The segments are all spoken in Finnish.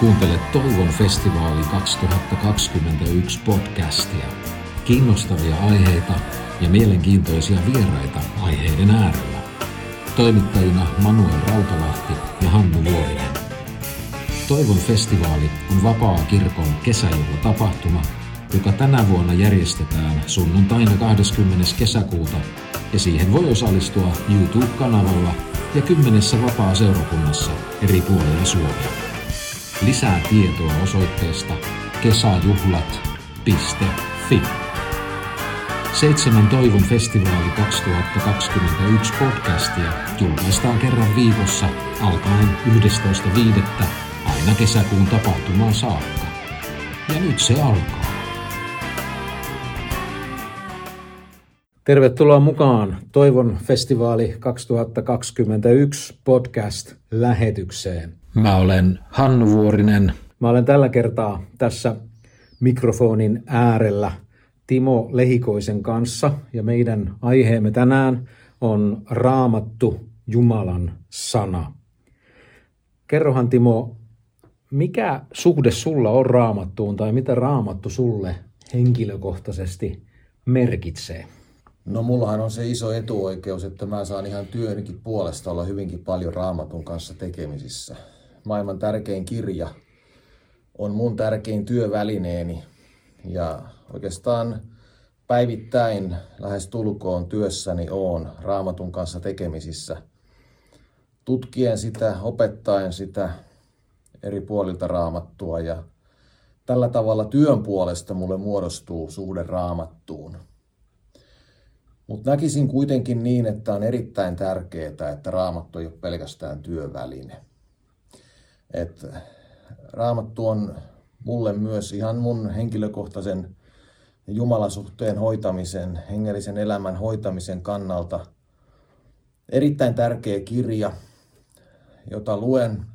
Kuuntelet Toivon festivaali 2021 podcastia. Kiinnostavia aiheita ja mielenkiintoisia vieraita aiheiden äärellä. Toimittajina Manuel Rautalahti ja Hannu Vuorinen. Toivon festivaali on vapaa kirkon kesäjuhlatapahtuma, joka tänä vuonna järjestetään sunnuntaina 20. kesäkuuta ja siihen voi osallistua YouTube-kanavalla ja kymmenessä vapaa-seurakunnassa eri puolilla Suomea. Lisää tietoa osoitteesta kesäjuhlat.fi. Seitsemän Toivon festivaali 2021 podcastia julkaistaan kerran viikossa alkaen 11.5. aina kesäkuun tapahtumaan saakka. Ja nyt se alkaa. Tervetuloa mukaan Toivon festivaali 2021 podcast-lähetykseen. Mä olen Hannu Vuorinen. Mä olen tällä kertaa tässä mikrofonin äärellä Timo Lehikoisen kanssa ja meidän aiheemme tänään on Raamattu Jumalan sana. Kerrohan Timo, mikä suhde sulla on raamattuun tai mitä raamattu sulle henkilökohtaisesti merkitsee? No mullahan on se iso etuoikeus, että mä saan ihan työnikin puolesta olla hyvinkin paljon raamatun kanssa tekemisissä. Maailman tärkein kirja on mun tärkein työvälineeni ja oikeastaan päivittäin lähes tulkoon työssäni oon raamatun kanssa tekemisissä. Tutkien sitä, opettaen sitä eri puolilta raamattua ja tällä tavalla työn puolesta mulle muodostuu suhde raamattuun. Mutta näkisin kuitenkin niin, että on erittäin tärkeää, että raamattu ei ole pelkästään työväline. Et raamattu on mulle myös ihan mun henkilökohtaisen jumalasuhteen hoitamisen, hengellisen elämän hoitamisen kannalta erittäin tärkeä kirja, jota luen.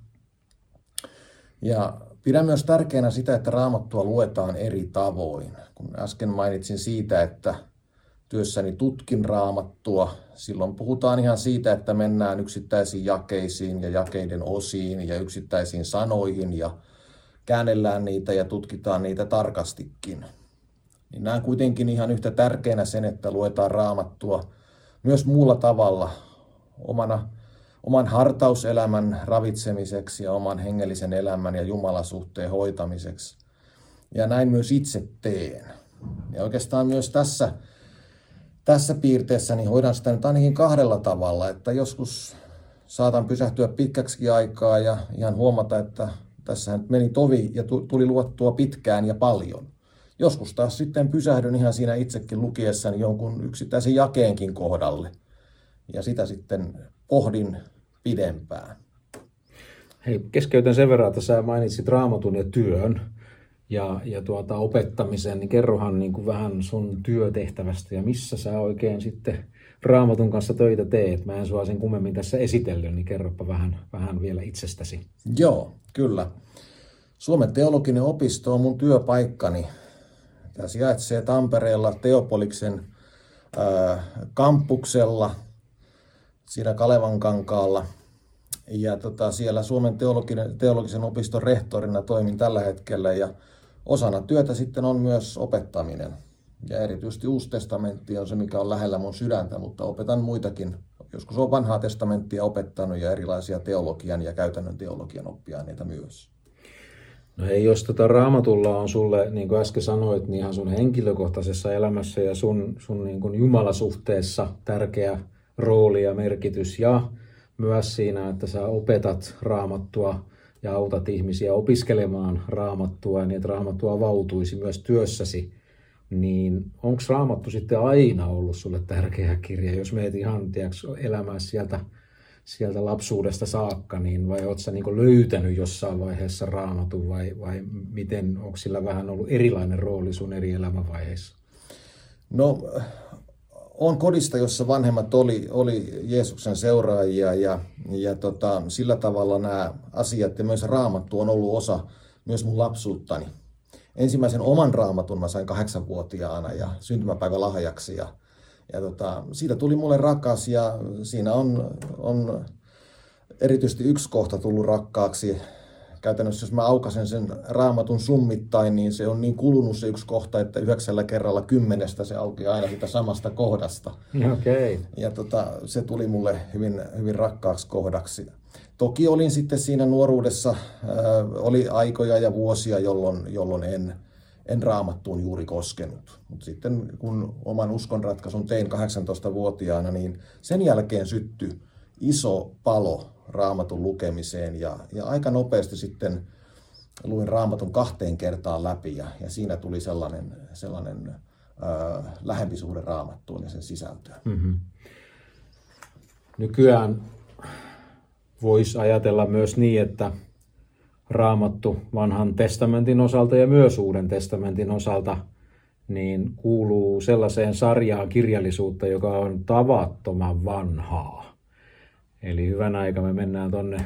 Ja pidän myös tärkeänä sitä, että raamattua luetaan eri tavoin. Kun äsken mainitsin siitä, että työssäni tutkin raamattua. Silloin puhutaan ihan siitä, että mennään yksittäisiin jakeisiin ja jakeiden osiin ja yksittäisiin sanoihin ja käännellään niitä ja tutkitaan niitä tarkastikin. Niin näen kuitenkin ihan yhtä tärkeänä sen, että luetaan raamattua myös muulla tavalla omana, oman hartauselämän ravitsemiseksi ja oman hengellisen elämän ja Jumalasuhteen hoitamiseksi. Ja näin myös itse teen. Ja oikeastaan myös tässä tässä piirteessä niin hoidan sitä nyt ainakin kahdella tavalla, että joskus saatan pysähtyä pitkäksi aikaa ja ihan huomata, että tässä meni tovi ja tuli luottua pitkään ja paljon. Joskus taas sitten pysähdyn ihan siinä itsekin lukiessani jonkun yksittäisen jakeenkin kohdalle ja sitä sitten pohdin pidempään. Hei, keskeytän sen verran, että sä mainitsit raamatun ja työn ja, ja tuota, opettamisen, niin kerrohan niin kuin vähän sun työtehtävästä ja missä sä oikein sitten Raamatun kanssa töitä teet. Mä en sua sen kummemmin tässä esitellyt, niin kerropa vähän, vähän vielä itsestäsi. Joo, kyllä. Suomen teologinen opisto on mun työpaikkani. Tämä sijaitsee Tampereella Teopoliksen kampuksella, siinä Kalevan kankaalla. Ja tota, siellä Suomen teologinen, teologisen opiston rehtorina toimin tällä hetkellä ja osana työtä sitten on myös opettaminen. Ja erityisesti Uusi testamentti on se, mikä on lähellä mun sydäntä, mutta opetan muitakin. Joskus on vanhaa testamenttia opettanut ja erilaisia teologian ja käytännön teologian oppiaineita myös. No hei, jos tota raamatulla on sulle, niin kuin äsken sanoit, niin ihan sun henkilökohtaisessa elämässä ja sun, sun niin kuin jumalasuhteessa tärkeä rooli ja merkitys ja myös siinä, että sä opetat raamattua ja autat ihmisiä opiskelemaan raamattua niin, että raamattu avautuisi myös työssäsi, niin onko raamattu sitten aina ollut sulle tärkeä kirja, jos meet ihan tiedätkö, elämää sieltä, sieltä lapsuudesta saakka, niin vai oletko niin löytänyt jossain vaiheessa raamatun vai, vai miten, onko sillä vähän ollut erilainen rooli sun eri elämänvaiheissa? No on kodista, jossa vanhemmat oli, oli Jeesuksen seuraajia ja, ja tota, sillä tavalla nämä asiat ja myös raamattu on ollut osa myös mun lapsuuttani. Ensimmäisen oman raamatun mä sain kahdeksanvuotiaana ja syntymäpäivä lahjaksi ja, ja tota, siitä tuli mulle rakas ja siinä on, on erityisesti yksi kohta tullut rakkaaksi käytännössä jos mä aukasen sen raamatun summittain, niin se on niin kulunut se yksi kohta, että yhdeksällä kerralla kymmenestä se auki aina sitä samasta kohdasta. Okay. Ja tota, se tuli mulle hyvin, hyvin rakkaaksi kohdaksi. Toki olin sitten siinä nuoruudessa, äh, oli aikoja ja vuosia, jolloin, jolloin en, en raamattuun juuri koskenut. Mutta sitten kun oman uskonratkaisun tein 18-vuotiaana, niin sen jälkeen syttyi iso palo raamatun lukemiseen ja, ja aika nopeasti sitten luin raamatun kahteen kertaan läpi ja, ja siinä tuli sellainen, sellainen äh, lähempi suhde raamattuun ja sen sisältöön. Mm-hmm. Nykyään voisi ajatella myös niin, että raamattu vanhan testamentin osalta ja myös uuden testamentin osalta niin kuuluu sellaiseen sarjaan kirjallisuutta, joka on tavattoman vanhaa. Eli hyvän aika me mennään tonne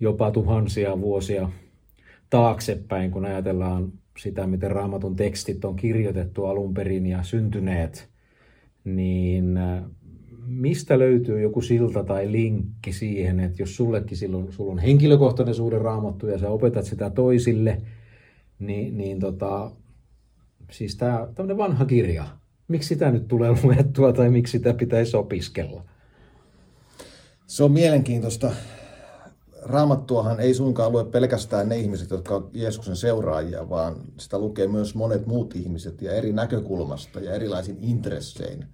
jopa tuhansia vuosia taaksepäin, kun ajatellaan sitä, miten raamatun tekstit on kirjoitettu alun perin ja syntyneet, niin mistä löytyy joku silta tai linkki siihen, että jos sullekin silloin, sulla on henkilökohtainen suhde raamattu ja sä opetat sitä toisille, niin, niin tota, siis tämä vanha kirja, miksi sitä nyt tulee luettua tai miksi sitä pitäisi opiskella? Se on mielenkiintoista. Raamattuahan ei suinkaan lue pelkästään ne ihmiset, jotka ovat Jeesuksen seuraajia, vaan sitä lukee myös monet muut ihmiset ja eri näkökulmasta ja erilaisin intressein.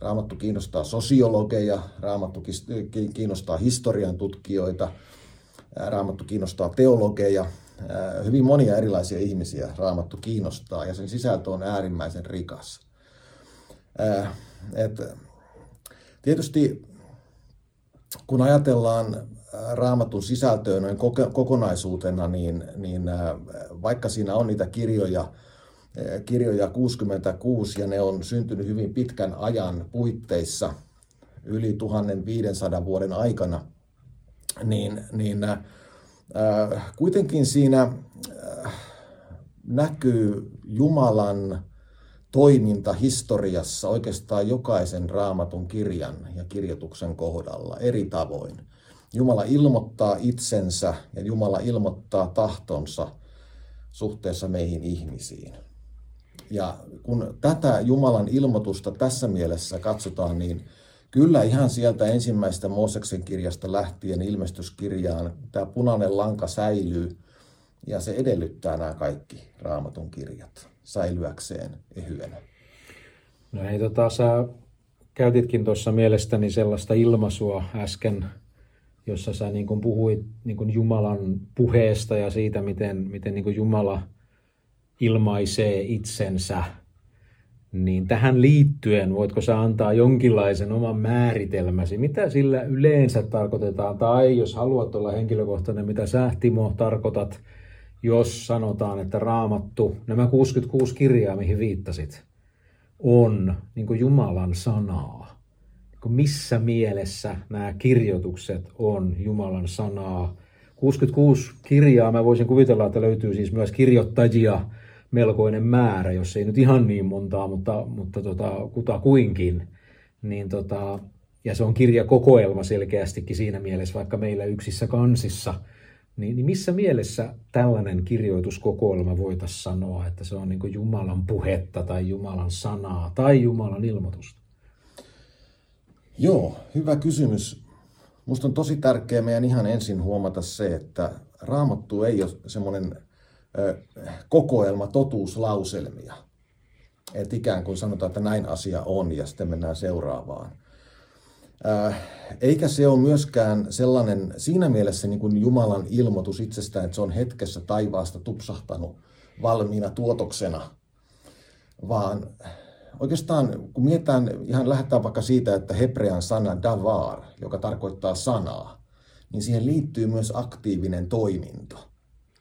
Raamattu kiinnostaa sosiologeja, Raamattu kiinnostaa historian tutkijoita, Raamattu kiinnostaa teologeja, hyvin monia erilaisia ihmisiä Raamattu kiinnostaa ja sen sisältö on äärimmäisen rikas. Et tietysti kun ajatellaan raamatun sisältöä noin kokonaisuutena, niin, niin vaikka siinä on niitä kirjoja, kirjoja 66 ja ne on syntynyt hyvin pitkän ajan puitteissa yli 1500 vuoden aikana, niin, niin äh, kuitenkin siinä äh, näkyy Jumalan toiminta historiassa oikeastaan jokaisen raamatun kirjan ja kirjoituksen kohdalla eri tavoin. Jumala ilmoittaa itsensä ja Jumala ilmoittaa tahtonsa suhteessa meihin ihmisiin. Ja kun tätä Jumalan ilmoitusta tässä mielessä katsotaan, niin kyllä ihan sieltä ensimmäistä Mooseksen kirjasta lähtien ilmestyskirjaan tämä punainen lanka säilyy ja se edellyttää nämä kaikki raamatun kirjat säilyäkseen ehyenä. No ei tota, sä käytitkin tuossa mielestäni sellaista ilmaisua äsken, jossa sä niin kuin puhuit niin kuin Jumalan puheesta ja siitä, miten, miten niin kuin Jumala ilmaisee itsensä. Niin tähän liittyen voitko sä antaa jonkinlaisen oman määritelmäsi, mitä sillä yleensä tarkoitetaan, tai jos haluat olla henkilökohtainen, mitä sä Timo tarkoitat jos sanotaan, että raamattu, nämä 66 kirjaa, mihin viittasit, on niin Jumalan sanaa. Niin missä mielessä nämä kirjoitukset on Jumalan sanaa. 66 kirjaa, mä voisin kuvitella, että löytyy siis myös kirjoittajia melkoinen määrä, jos ei nyt ihan niin montaa, mutta, mutta tota, kutakuinkin. Niin tota, ja se on kirjakokoelma selkeästikin siinä mielessä, vaikka meillä yksissä kansissa – niin, niin missä mielessä tällainen kirjoituskokoelma voitaisiin sanoa, että se on niin Jumalan puhetta tai Jumalan sanaa tai Jumalan ilmoitusta? Joo, hyvä kysymys. Minusta on tosi tärkeää meidän ihan ensin huomata se, että raamattu ei ole semmoinen kokoelma totuuslauselmia. Että ikään kuin sanotaan, että näin asia on ja sitten mennään seuraavaan eikä se ole myöskään sellainen siinä mielessä niin kuin Jumalan ilmoitus itsestään, että se on hetkessä taivaasta tupsahtanut valmiina tuotoksena, vaan oikeastaan kun mietitään, ihan lähdetään vaikka siitä, että hebrean sana davar, joka tarkoittaa sanaa, niin siihen liittyy myös aktiivinen toiminto.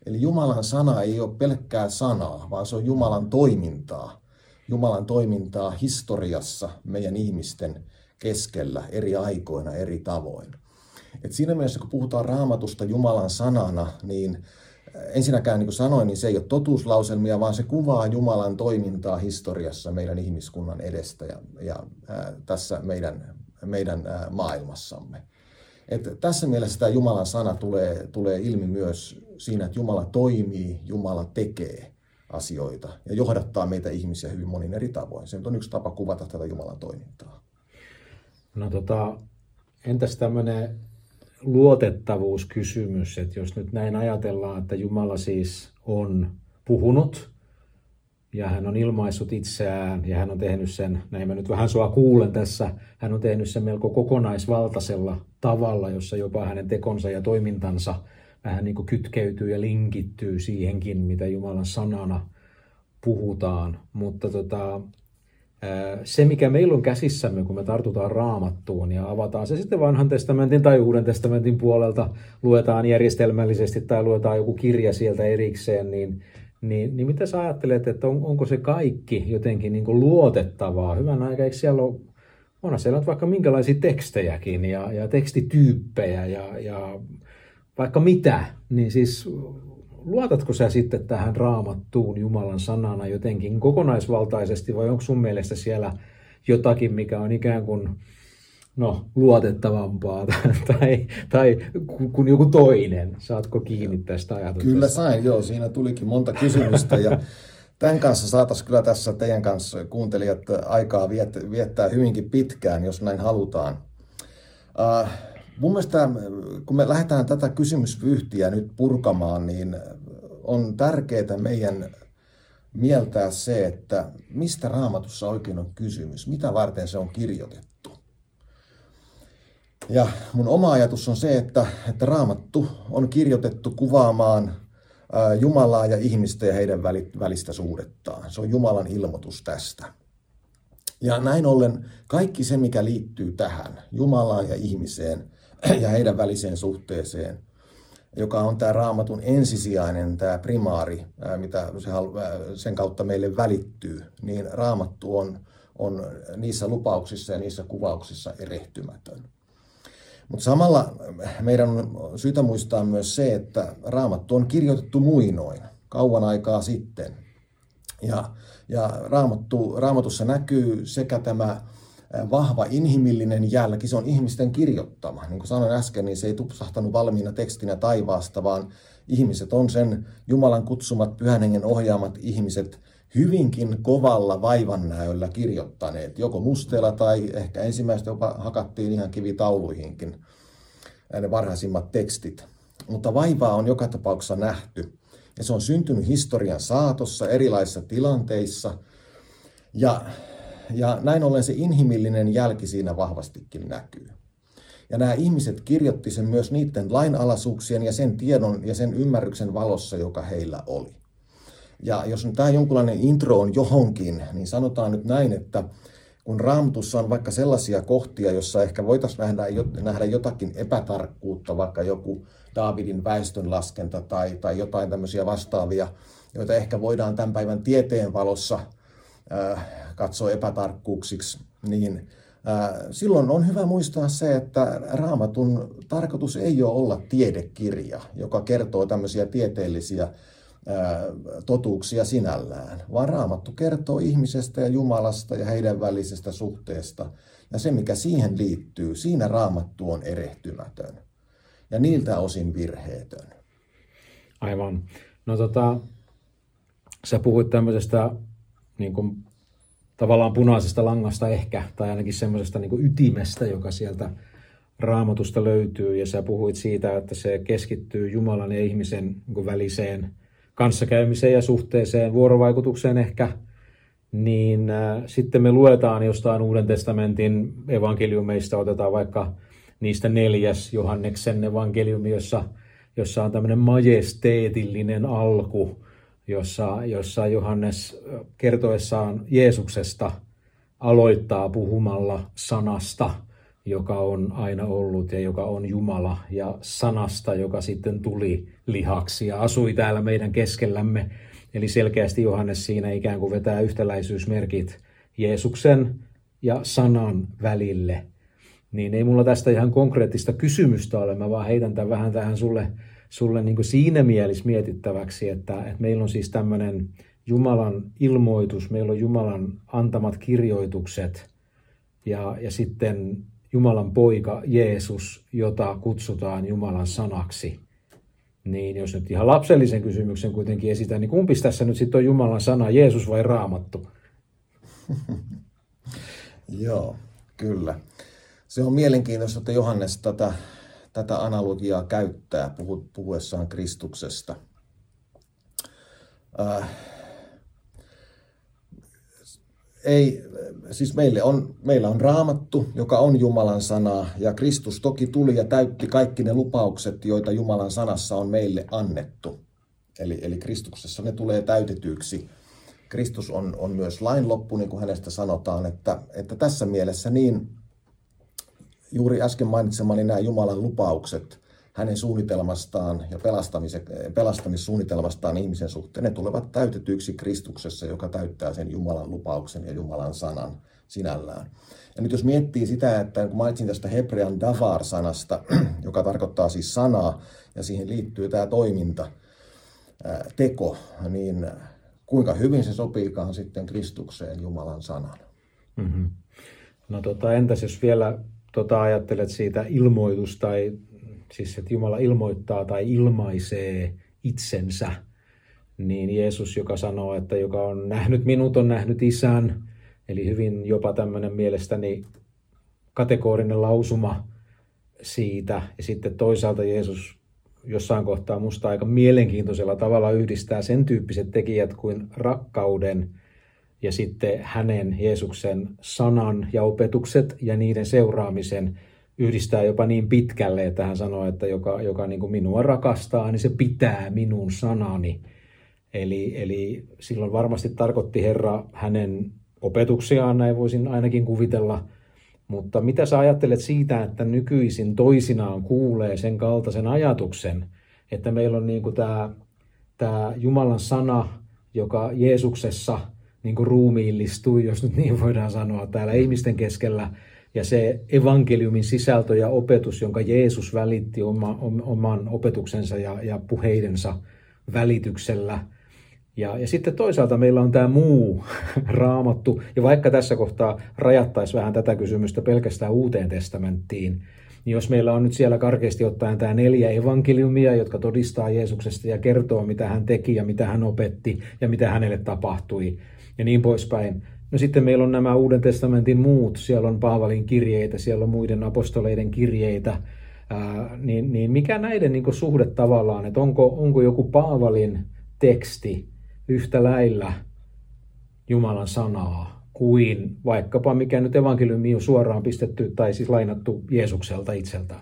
Eli Jumalan sana ei ole pelkkää sanaa, vaan se on Jumalan toimintaa. Jumalan toimintaa historiassa meidän ihmisten keskellä eri aikoina eri tavoin. Et siinä mielessä, kun puhutaan raamatusta Jumalan sanana, niin äh, ensinnäkään niin kuin sanoin, niin se ei ole totuuslauselmia, vaan se kuvaa Jumalan toimintaa historiassa meidän ihmiskunnan edestä ja, ja ää, äh, tässä meidän, meidän ää, äh, maailmassamme. Et tässä mielessä tämä Jumalan sana tulee, tulee ilmi myös siinä, että Jumala toimii, Jumala tekee asioita ja johdattaa meitä ihmisiä hyvin monin eri tavoin. Se on yksi tapa kuvata tätä Jumalan toimintaa. No tota, entäs tämmöinen luotettavuuskysymys, että jos nyt näin ajatellaan, että Jumala siis on puhunut ja hän on ilmaissut itseään ja hän on tehnyt sen, näin mä nyt vähän sua kuulen tässä, hän on tehnyt sen melko kokonaisvaltaisella tavalla, jossa jopa hänen tekonsa ja toimintansa vähän niin kuin kytkeytyy ja linkittyy siihenkin, mitä Jumalan sanana puhutaan. Mutta tota, se, mikä meillä on käsissämme, kun me tartutaan raamattuun ja avataan se sitten vanhan testamentin tai uuden testamentin puolelta, luetaan järjestelmällisesti tai luetaan joku kirja sieltä erikseen, niin, niin, niin mitä sä ajattelet, että on, onko se kaikki jotenkin niin kuin luotettavaa? Hyvän aika, eikö siellä ole, onhan siellä on vaikka minkälaisia tekstejäkin ja, ja tekstityyppejä ja, ja vaikka mitä, niin siis luotatko sä sitten tähän raamattuun Jumalan sanana jotenkin kokonaisvaltaisesti vai onko sun mielestä siellä jotakin, mikä on ikään kuin no, luotettavampaa tai, tai kuin joku toinen? Saatko kiinni tästä ajatuksesta? Kyllä sain, joo. Siinä tulikin monta kysymystä ja tämän kanssa saataisiin kyllä tässä teidän kanssa kuuntelijat aikaa viettää hyvinkin pitkään, jos näin halutaan. Uh, Mun mielestä, kun me lähdetään tätä kysymysvyhtiä nyt purkamaan, niin on tärkeää meidän mieltää se, että mistä raamatussa oikein on kysymys, mitä varten se on kirjoitettu. Ja mun oma ajatus on se, että, että raamattu on kirjoitettu kuvaamaan Jumalaa ja ihmistä ja heidän välistä suhdettaan. Se on Jumalan ilmoitus tästä. Ja näin ollen kaikki se, mikä liittyy tähän, Jumalaan ja ihmiseen, ja heidän väliseen suhteeseen, joka on tämä raamatun ensisijainen, tämä primaari, mitä sen kautta meille välittyy, niin raamattu on, on niissä lupauksissa ja niissä kuvauksissa erehtymätön. Mutta samalla meidän on syytä muistaa myös se, että raamattu on kirjoitettu muinoin, kauan aikaa sitten. Ja, ja raamattu, raamatussa näkyy sekä tämä vahva inhimillinen jälki, se on ihmisten kirjoittama. Niin kuin sanoin äsken, niin se ei tupsahtanut valmiina tekstinä taivaasta, vaan ihmiset on sen Jumalan kutsumat, pyhän hengen ohjaamat ihmiset hyvinkin kovalla vaivannäöllä kirjoittaneet, joko musteella tai ehkä ensimmäistä jopa hakattiin ihan kivitauluihinkin ne varhaisimmat tekstit. Mutta vaivaa on joka tapauksessa nähty. Ja se on syntynyt historian saatossa erilaisissa tilanteissa. Ja ja näin ollen se inhimillinen jälki siinä vahvastikin näkyy. Ja nämä ihmiset kirjoitti sen myös niiden lainalaisuuksien ja sen tiedon ja sen ymmärryksen valossa, joka heillä oli. Ja jos nyt tämä jonkunlainen intro on johonkin, niin sanotaan nyt näin, että kun raamatussa on vaikka sellaisia kohtia, jossa ehkä voitaisiin nähdä, jotakin epätarkkuutta, vaikka joku Daavidin väestönlaskenta tai, tai jotain tämmöisiä vastaavia, joita ehkä voidaan tämän päivän tieteen valossa katsoo epätarkkuuksiksi, niin silloin on hyvä muistaa se, että raamatun tarkoitus ei ole olla tiedekirja, joka kertoo tämmöisiä tieteellisiä totuuksia sinällään, vaan raamattu kertoo ihmisestä ja Jumalasta ja heidän välisestä suhteesta. Ja se, mikä siihen liittyy, siinä raamattu on erehtymätön ja niiltä osin virheetön. Aivan. No tota, sä puhuit tämmöisestä niin kuin tavallaan punaisesta langasta ehkä, tai ainakin semmoisesta niin ytimestä, joka sieltä raamatusta löytyy. Ja sä puhuit siitä, että se keskittyy Jumalan ja ihmisen niin väliseen kanssakäymiseen ja suhteeseen, vuorovaikutukseen ehkä. Niin äh, sitten me luetaan jostain Uuden testamentin evankeliumeista, otetaan vaikka niistä neljäs Johanneksen evankeliumi, jossa, jossa on tämmöinen majesteetillinen alku, jossa, jossa Johannes kertoessaan Jeesuksesta aloittaa puhumalla sanasta, joka on aina ollut ja joka on Jumala, ja sanasta, joka sitten tuli lihaksi ja asui täällä meidän keskellämme. Eli selkeästi Johannes siinä ikään kuin vetää yhtäläisyysmerkit Jeesuksen ja sanan välille. Niin ei mulla tästä ihan konkreettista kysymystä ole, mä vaan heitän tämän vähän tähän sulle sulle niin kuin siinä mielessä mietittäväksi, että, että meillä on siis tämmöinen Jumalan ilmoitus, meillä on Jumalan antamat kirjoitukset ja, ja sitten Jumalan poika Jeesus, jota kutsutaan Jumalan sanaksi. Niin jos nyt ihan lapsellisen kysymyksen kuitenkin esitän, niin kumpi tässä nyt sitten on Jumalan sana, Jeesus vai Raamattu? Joo, kyllä. Se on mielenkiintoista, että Johannes tätä, tätä analogiaa käyttää puhuessaan Kristuksesta. Äh, ei, siis meille on, meillä on raamattu, joka on Jumalan sanaa, ja Kristus toki tuli ja täytti kaikki ne lupaukset, joita Jumalan sanassa on meille annettu. Eli, eli Kristuksessa ne tulee täytetyiksi. Kristus on, on myös lain loppu, niin kuin hänestä sanotaan, että, että tässä mielessä niin juuri äsken mainitsemani nämä Jumalan lupaukset hänen suunnitelmastaan ja pelastamissuunnitelmastaan ihmisen suhteen, ne tulevat täytetyiksi Kristuksessa, joka täyttää sen Jumalan lupauksen ja Jumalan sanan sinällään. Ja nyt jos miettii sitä, että kun mainitsin tästä hebrean davar-sanasta, joka tarkoittaa siis sanaa, ja siihen liittyy tämä toiminta, teko, niin kuinka hyvin se sopiikaan sitten Kristukseen Jumalan sanan. Mm-hmm. No tota, entäs jos vielä tota, ajattelet siitä ilmoitus tai siis että Jumala ilmoittaa tai ilmaisee itsensä, niin Jeesus, joka sanoo, että joka on nähnyt minut, on nähnyt isän, eli hyvin jopa tämmöinen mielestäni kategorinen lausuma siitä. Ja sitten toisaalta Jeesus jossain kohtaa musta aika mielenkiintoisella tavalla yhdistää sen tyyppiset tekijät kuin rakkauden ja sitten hänen Jeesuksen sanan ja opetukset ja niiden seuraamisen yhdistää jopa niin pitkälle, että hän sanoo, että joka, joka niin kuin minua rakastaa, niin se pitää minun sanani. Eli, eli silloin varmasti tarkoitti Herra hänen opetuksiaan, näin voisin ainakin kuvitella. Mutta mitä sä ajattelet siitä, että nykyisin toisinaan kuulee sen kaltaisen ajatuksen, että meillä on niin tämä, tämä Jumalan sana, joka Jeesuksessa niin kuin ruumiillistui, jos nyt niin voidaan sanoa, täällä ihmisten keskellä – ja se evankeliumin sisältö ja opetus, jonka Jeesus välitti oma, oman opetuksensa ja, ja puheidensa välityksellä. Ja, ja sitten toisaalta meillä on tämä muu raamattu, ja vaikka tässä kohtaa rajattaisi vähän tätä kysymystä pelkästään uuteen testamenttiin, niin jos meillä on nyt siellä karkeasti ottaen tämä neljä evankeliumia, jotka todistaa Jeesuksesta ja kertoo, mitä hän teki ja mitä hän opetti ja mitä hänelle tapahtui ja niin poispäin, No sitten meillä on nämä Uuden testamentin muut, siellä on Paavalin kirjeitä, siellä on muiden apostoleiden kirjeitä, ää, niin, niin mikä näiden niin suhde tavallaan, että onko, onko joku Paavalin teksti yhtä lailla Jumalan sanaa kuin vaikkapa mikä nyt evankeliumi on suoraan pistetty tai siis lainattu Jeesukselta itseltään?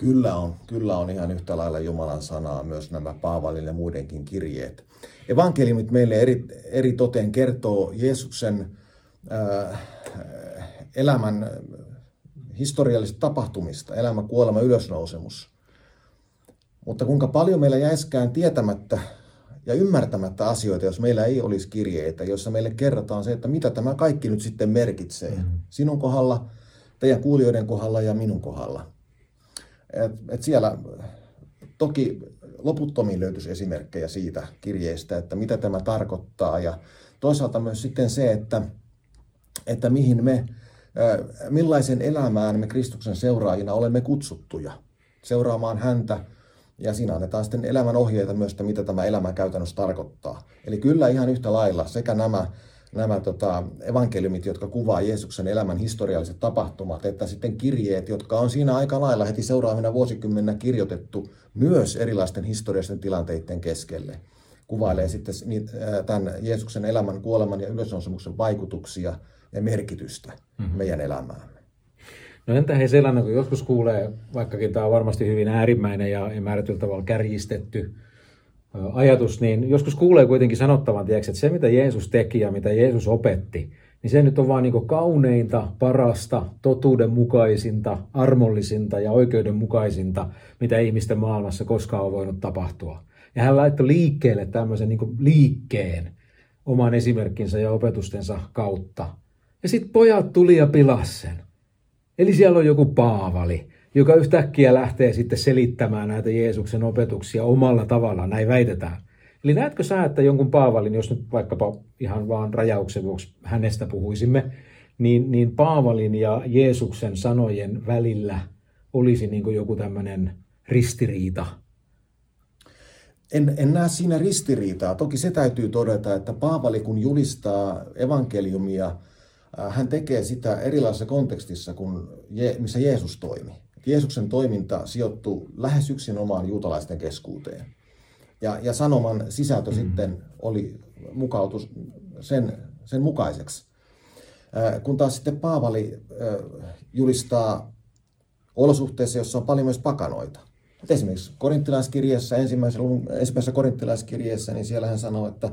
Kyllä on, kyllä on ihan yhtä lailla Jumalan sanaa myös nämä Paavalin ja muidenkin kirjeet. Evankeliumit meille eri, eri toteen kertoo Jeesuksen äh, elämän historiallisista tapahtumista, elämä, kuolema, ylösnousemus. Mutta kuinka paljon meillä jäiskään tietämättä ja ymmärtämättä asioita, jos meillä ei olisi kirjeitä, joissa meille kerrotaan se, että mitä tämä kaikki nyt sitten merkitsee. Mm-hmm. Sinun kohdalla, teidän kuulijoiden kohdalla ja minun kohdalla. Et, et siellä toki loputtomiin löytyisi esimerkkejä siitä kirjeestä, että mitä tämä tarkoittaa ja toisaalta myös sitten se, että, että mihin me, millaisen elämään me Kristuksen seuraajina olemme kutsuttuja seuraamaan häntä ja siinä annetaan sitten elämän ohjeita myös, että mitä tämä elämä käytännössä tarkoittaa. Eli kyllä ihan yhtä lailla sekä nämä nämä tota, evankeliumit, jotka kuvaa Jeesuksen elämän historialliset tapahtumat, että sitten kirjeet, jotka on siinä aika lailla heti seuraavina vuosikymmeninä kirjoitettu myös erilaisten historiallisten tilanteiden keskelle. Kuvailee sitten tämän Jeesuksen elämän, kuoleman ja ylösnousemuksen vaikutuksia ja merkitystä mm-hmm. meidän elämäämme. No entä he sellainen, kun joskus kuulee, vaikkakin tämä on varmasti hyvin äärimmäinen ja määrätyllä tavalla kärjistetty, ajatus, niin joskus kuulee kuitenkin sanottavan, tiedätkö, että se mitä Jeesus teki ja mitä Jeesus opetti, niin se nyt on vaan niin kauneinta, parasta, totuudenmukaisinta, armollisinta ja oikeudenmukaisinta, mitä ihmisten maailmassa koskaan on voinut tapahtua. Ja hän laittoi liikkeelle tämmöisen niin liikkeen oman esimerkkinsä ja opetustensa kautta. Ja sitten pojat tuli ja pilas sen. Eli siellä on joku Paavali, joka yhtäkkiä lähtee sitten selittämään näitä Jeesuksen opetuksia omalla tavallaan, näin väitetään. Eli näetkö sä, että jonkun Paavalin, jos nyt vaikkapa ihan vaan rajauksen vuoksi hänestä puhuisimme, niin, niin Paavalin ja Jeesuksen sanojen välillä olisi niin kuin joku tämmöinen ristiriita, en, en näe siinä ristiriitaa. Toki se täytyy todeta, että Paavali kun julistaa evankeliumia, hän tekee sitä erilaisessa kontekstissa kuin Je, missä Jeesus toimi. Jeesuksen toiminta sijoittuu lähes yksin omaan juutalaisten keskuuteen. Ja, ja sanoman sisältö mm. sitten oli mukautus sen, sen mukaiseksi. Kun taas sitten Paavali julistaa olosuhteissa, jossa on paljon myös pakanoita. Et esimerkiksi korinttilaiskirjeessä, ensimmäisessä, ensimmäisessä korinttilaiskirjeessä, niin siellä hän sanoo, että,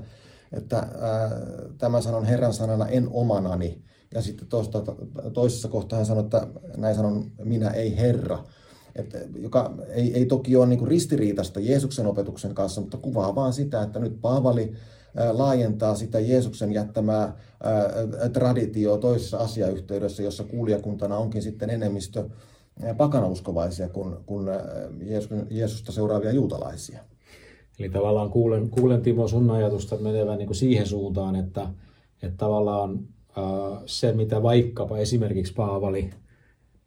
että ää, tämä sanon Herran sanana en omanani. Ja sitten toista, toisessa kohtaa hän sanoo, että näin sanon minä, ei Herra. Et, joka ei, ei toki ole niin ristiriitasta Jeesuksen opetuksen kanssa, mutta kuvaa vaan sitä, että nyt Paavali laajentaa sitä Jeesuksen jättämää traditioa toisessa asiayhteydessä, jossa kuulijakuntana onkin sitten enemmistö pakanauskovaisia kuin, kuin Jeesusta seuraavia juutalaisia. Eli tavallaan kuulen, kuulen Timo sun ajatusta menevän niin kuin siihen suuntaan, että, että tavallaan se, mitä vaikkapa esimerkiksi Paavali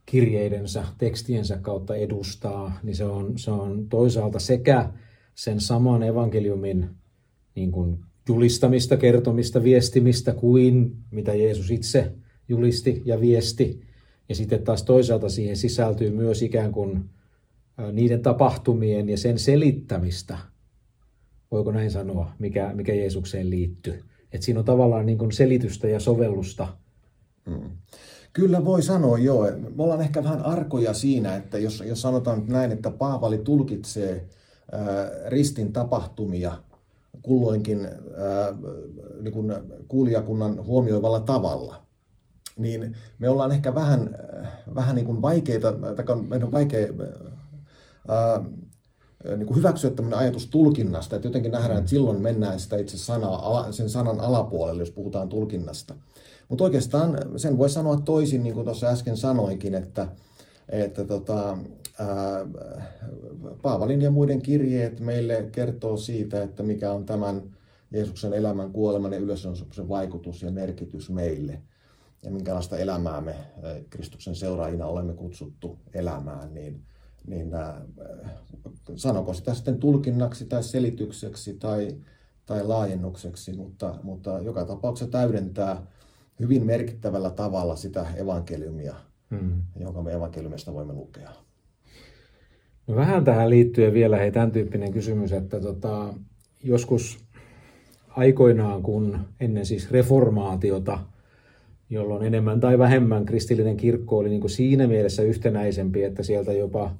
kirjeidensä, tekstiensä kautta edustaa, niin se on, se on toisaalta sekä sen saman evankeliumin niin kuin julistamista, kertomista, viestimistä kuin mitä Jeesus itse julisti ja viesti. Ja sitten taas toisaalta siihen sisältyy myös ikään kuin niiden tapahtumien ja sen selittämistä, voiko näin sanoa, mikä, mikä Jeesukseen liittyy. Että siinä on tavallaan niin kuin selitystä ja sovellusta. Hmm. Kyllä voi sanoa joo. Me ollaan ehkä vähän arkoja siinä, että jos, jos sanotaan näin, että Paavali tulkitsee ää, ristin tapahtumia kulloinkin ää, niin kuin kuulijakunnan huomioivalla tavalla, niin me ollaan ehkä vähän, vähän niin kuin vaikeita, tai meidän on vaikea ää, niin kuin hyväksyä tämmöinen ajatus tulkinnasta, että jotenkin nähdään, että silloin mennään sitä itse sanaa, sen sanan alapuolelle, jos puhutaan tulkinnasta. Mutta oikeastaan sen voi sanoa toisin, niin kuin tuossa äsken sanoinkin, että, että tota, ää, Paavalin ja muiden kirjeet meille kertoo siitä, että mikä on tämän Jeesuksen elämän, kuoleman ja ylösnousemuksen vaikutus ja merkitys meille ja minkälaista elämää me Kristuksen seuraajina olemme kutsuttu elämään, niin, niin ää, sanoko sitä sitten tulkinnaksi tai selitykseksi tai, tai laajennukseksi, mutta, mutta joka tapauksessa täydentää hyvin merkittävällä tavalla sitä evankeliumia, hmm. jonka me evankeliumista voimme lukea. No vähän tähän liittyen vielä hei, tämän tyyppinen kysymys, että tota, joskus aikoinaan, kun ennen siis reformaatiota, jolloin enemmän tai vähemmän kristillinen kirkko oli niin kuin siinä mielessä yhtenäisempi, että sieltä jopa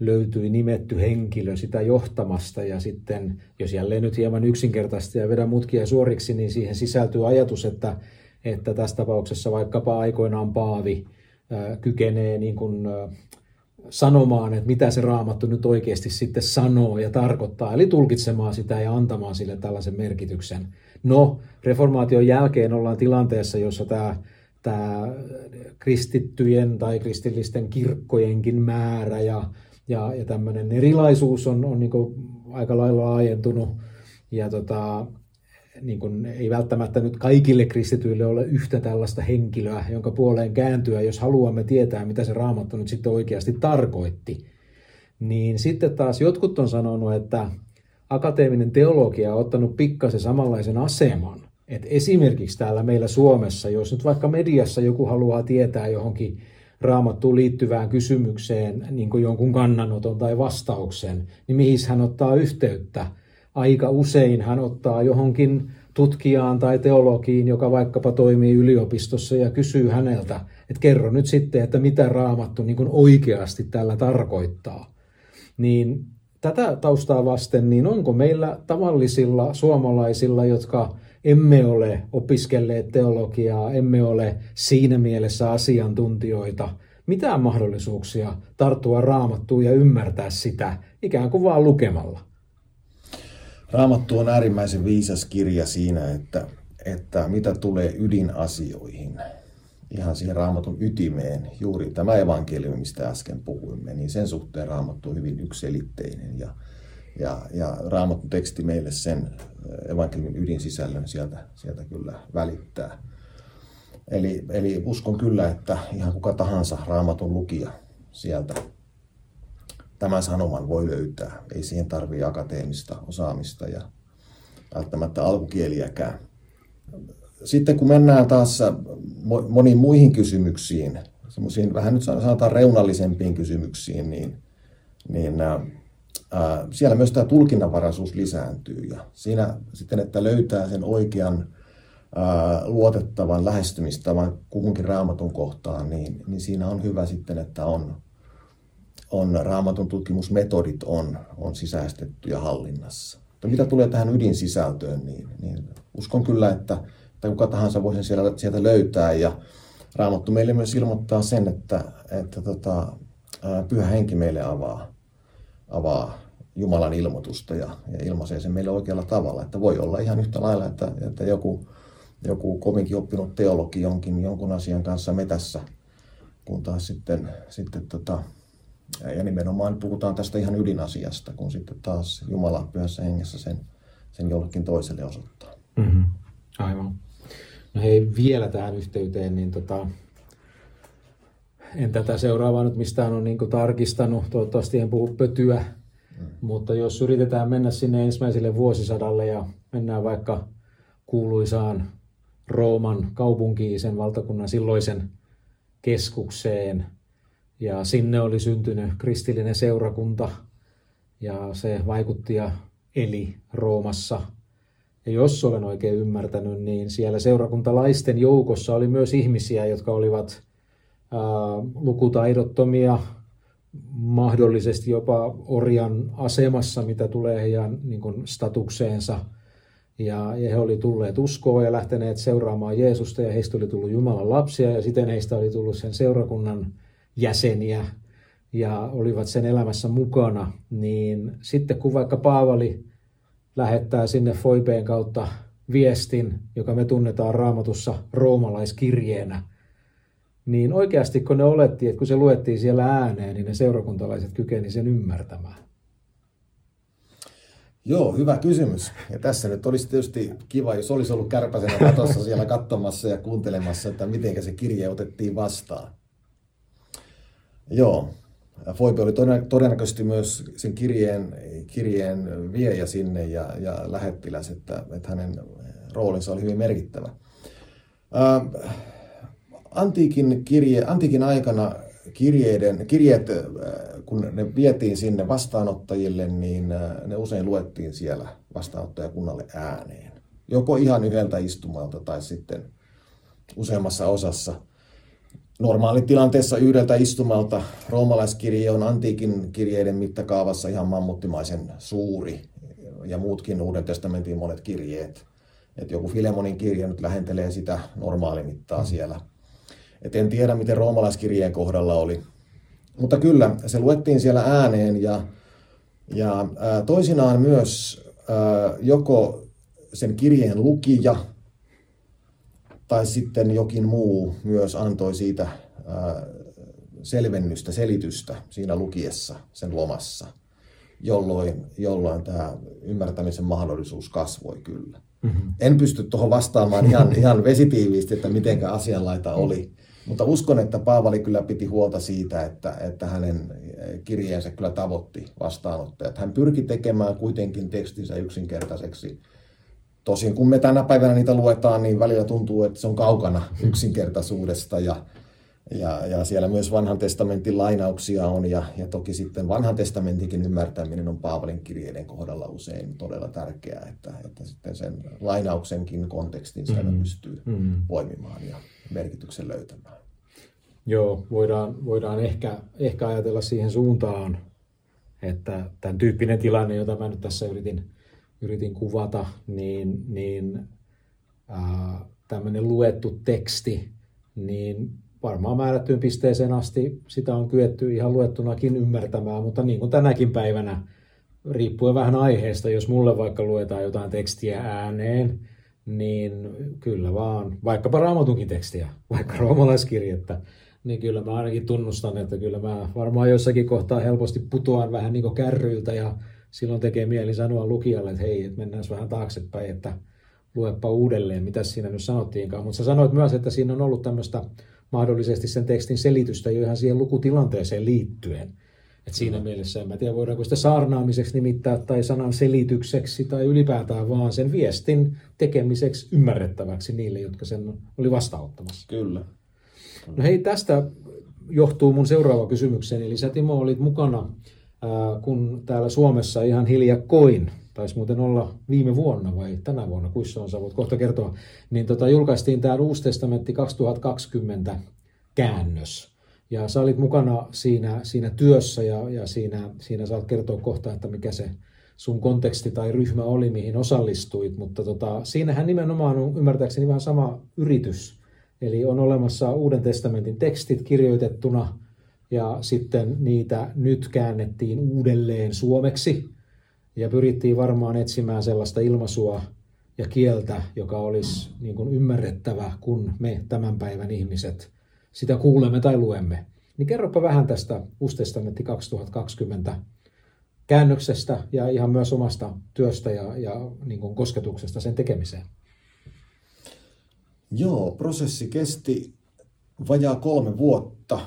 löytyi nimetty henkilö sitä johtamasta ja sitten, jos jälleen nyt hieman yksinkertaisesti ja vedä mutkia suoriksi, niin siihen sisältyy ajatus, että että tässä tapauksessa vaikkapa aikoinaan Paavi kykenee niin kuin, sanomaan, että mitä se raamattu nyt oikeasti sitten sanoo ja tarkoittaa, eli tulkitsemaan sitä ja antamaan sille tällaisen merkityksen. No, reformaation jälkeen ollaan tilanteessa, jossa tämä, tämä kristittyjen tai kristillisten kirkkojenkin määrä ja, ja, ja tämmöinen erilaisuus on, on niin aika lailla laajentunut. Ja tota, niin kuin ei välttämättä nyt kaikille kristityille ole yhtä tällaista henkilöä, jonka puoleen kääntyä, jos haluamme tietää, mitä se raamattu nyt sitten oikeasti tarkoitti. Niin sitten taas jotkut on sanonut, että akateeminen teologia on ottanut pikkasen samanlaisen aseman. Että esimerkiksi täällä meillä Suomessa, jos nyt vaikka mediassa joku haluaa tietää johonkin raamattuun liittyvään kysymykseen niin kuin jonkun kannanoton tai vastauksen, niin mihin hän ottaa yhteyttä – aika usein hän ottaa johonkin tutkijaan tai teologiin, joka vaikkapa toimii yliopistossa ja kysyy häneltä, että kerro nyt sitten, että mitä raamattu niin kuin oikeasti tällä tarkoittaa. Niin tätä taustaa vasten, niin onko meillä tavallisilla suomalaisilla, jotka emme ole opiskelleet teologiaa, emme ole siinä mielessä asiantuntijoita, mitään mahdollisuuksia tarttua raamattuun ja ymmärtää sitä ikään kuin vaan lukemalla? Raamattu on äärimmäisen viisas kirja siinä, että, että mitä tulee ydinasioihin, ihan siihen raamatun ytimeen, juuri tämä evankeliumi, mistä äsken puhuimme, niin sen suhteen raamattu on hyvin ykselitteinen ja, ja, ja raamatun teksti meille sen evankeliumin ydinsisällön sieltä, sieltä kyllä välittää. Eli, eli uskon kyllä, että ihan kuka tahansa raamatun lukija sieltä tämän sanoman voi löytää. Ei siihen tarvitse akateemista osaamista ja välttämättä alkukieliäkään. Sitten kun mennään taas moniin muihin kysymyksiin, semmoisiin vähän nyt sanotaan reunallisempiin kysymyksiin, niin, niin ää, siellä myös tämä tulkinnanvaraisuus lisääntyy. Ja siinä sitten, että löytää sen oikean ää, luotettavan lähestymistavan kuhunkin raamatun kohtaan, niin, niin siinä on hyvä sitten, että on, on raamatun tutkimusmetodit on, on sisäistetty ja hallinnassa. Mutta mitä tulee tähän ydinsisältöön, niin, niin uskon kyllä, että, että kuka tahansa voisi sieltä, sieltä löytää. Ja Raamattu meille myös ilmoittaa sen, että, että tota, pyhä henki meille avaa, avaa Jumalan ilmoitusta ja, ja ilmaisee sen meille oikealla tavalla. Että voi olla ihan yhtä lailla, että, että joku, joku kovinkin oppinut teologi jonkin, jonkun asian kanssa metässä, kun taas sitten, sitten tota, ja nimenomaan puhutaan tästä ihan ydinasiasta, kun sitten taas Jumala pyhässä hengessä sen, sen jollekin toiselle osoittaa. Mm-hmm. Aivan. No hei, vielä tähän yhteyteen, niin tota, en tätä seuraavaa nyt mistään ole niin tarkistanut, toivottavasti en puhu pötyä, mm. mutta jos yritetään mennä sinne ensimmäiselle vuosisadalle ja mennään vaikka kuuluisaan Rooman kaupunkiin, sen valtakunnan silloisen keskukseen, ja sinne oli syntynyt kristillinen seurakunta, ja se vaikutti ja eli Roomassa – ja jos olen oikein ymmärtänyt, niin siellä seurakuntalaisten joukossa oli myös ihmisiä, jotka olivat lukutaidottomia, mahdollisesti jopa orjan asemassa, mitä tulee heidän niin kuin, statukseensa. Ja, ja he olivat tulleet uskoon ja lähteneet seuraamaan Jeesusta ja heistä oli tullut Jumalan lapsia ja siten heistä oli tullut sen seurakunnan jäseniä ja olivat sen elämässä mukana. Niin sitten kun vaikka Paavali lähettää sinne Foibeen kautta viestin, joka me tunnetaan raamatussa roomalaiskirjeenä, niin oikeasti kun ne oletti, että kun se luettiin siellä ääneen, niin ne seurakuntalaiset kykeni sen ymmärtämään? Joo, hyvä kysymys. Ja tässä nyt olisi tietysti kiva, jos olisi ollut kärpäsenä katossa siellä katsomassa ja kuuntelemassa, että miten se kirje otettiin vastaan. Joo, Foibe oli todennäköisesti myös sen kirjeen, kirjeen viejä sinne ja, ja lähettiläs, että, että hänen roolinsa oli hyvin merkittävä. Antiikin, kirje, antiikin aikana kirjeiden, kirjeet, kun ne vietiin sinne vastaanottajille, niin ne usein luettiin siellä vastaanottajakunnalle ääneen. Joko ihan yhdeltä istumalta tai sitten useammassa osassa – normaalitilanteessa yhdeltä istumalta roomalaiskirje on antiikin kirjeiden mittakaavassa ihan mammuttimaisen suuri ja muutkin Uuden testamentin monet kirjeet. Et joku Filemonin kirje nyt lähentelee sitä normaalimittaa mm. siellä. Et en tiedä, miten roomalaiskirjeen kohdalla oli. Mutta kyllä, se luettiin siellä ääneen ja, ja ää, toisinaan myös ää, joko sen kirjeen lukija tai sitten jokin muu myös antoi siitä selvennystä, selitystä siinä lukiessa sen lomassa, jolloin, jolloin tämä ymmärtämisen mahdollisuus kasvoi kyllä. Mm-hmm. En pysty tuohon vastaamaan ihan, ihan vesitiiviisti, että miten asianlaita oli, mutta uskon, että Paavali kyllä piti huolta siitä, että, että hänen kirjeensä kyllä tavoitti vastaanottajat. Hän pyrki tekemään kuitenkin tekstinsä yksinkertaiseksi Tosin kun me tänä päivänä niitä luetaan, niin välillä tuntuu, että se on kaukana yksinkertaisuudesta ja, ja, ja siellä myös vanhan testamentin lainauksia on ja, ja toki sitten vanhan testamentinkin ymmärtäminen on Paavalin kirjeiden kohdalla usein todella tärkeää, että, että sitten sen lainauksenkin kontekstin siellä mm. pystyy mm. poimimaan ja merkityksen löytämään. Joo, voidaan, voidaan ehkä, ehkä ajatella siihen suuntaan, että tämän tyyppinen tilanne, jota mä nyt tässä yritin yritin kuvata, niin, niin tämmöinen luettu teksti, niin varmaan määrättyyn pisteeseen asti sitä on kyetty ihan luettunakin ymmärtämään, mutta niin kuin tänäkin päivänä, riippuen vähän aiheesta, jos mulle vaikka luetaan jotain tekstiä ääneen, niin kyllä vaan, vaikkapa raamatunkin tekstiä, vaikka roomalaiskirjettä, niin kyllä mä ainakin tunnustan, että kyllä mä varmaan jossakin kohtaa helposti putoan vähän niin kuin kärryiltä ja silloin tekee mieli sanoa lukijalle, että hei, että mennään vähän taaksepäin, että luepa uudelleen, mitä siinä nyt sanottiinkaan. Mutta sä sanoit myös, että siinä on ollut tämmöistä mahdollisesti sen tekstin selitystä jo ihan siihen lukutilanteeseen liittyen. Et siinä mielessä en mä tiedä, voidaanko sitä saarnaamiseksi nimittää tai sanan selitykseksi tai ylipäätään vaan sen viestin tekemiseksi ymmärrettäväksi niille, jotka sen oli vastaanottamassa. Kyllä. No hei, tästä johtuu mun seuraava kysymykseni. Eli sä Timo olit mukana, kun täällä Suomessa ihan hiljakkoin, taisi muuten olla viime vuonna vai tänä vuonna, kuissa on, sä voit kohta kertoa, niin tota, julkaistiin tämä Uusi testamentti 2020 käännös. Ja sä olit mukana siinä, siinä työssä ja, ja siinä, siinä saat kertoa kohta, että mikä se sun konteksti tai ryhmä oli, mihin osallistuit, mutta tota, siinähän nimenomaan on ymmärtääkseni vähän sama yritys. Eli on olemassa Uuden testamentin tekstit kirjoitettuna ja sitten niitä nyt käännettiin uudelleen suomeksi ja pyrittiin varmaan etsimään sellaista ilmaisua ja kieltä, joka olisi niin kuin ymmärrettävä, kun me tämän päivän ihmiset sitä kuulemme tai luemme. Niin kerropa vähän tästä Uustestamentti 2020 käännöksestä ja ihan myös omasta työstä ja, ja niin kuin kosketuksesta sen tekemiseen. Joo, prosessi kesti vajaa kolme vuotta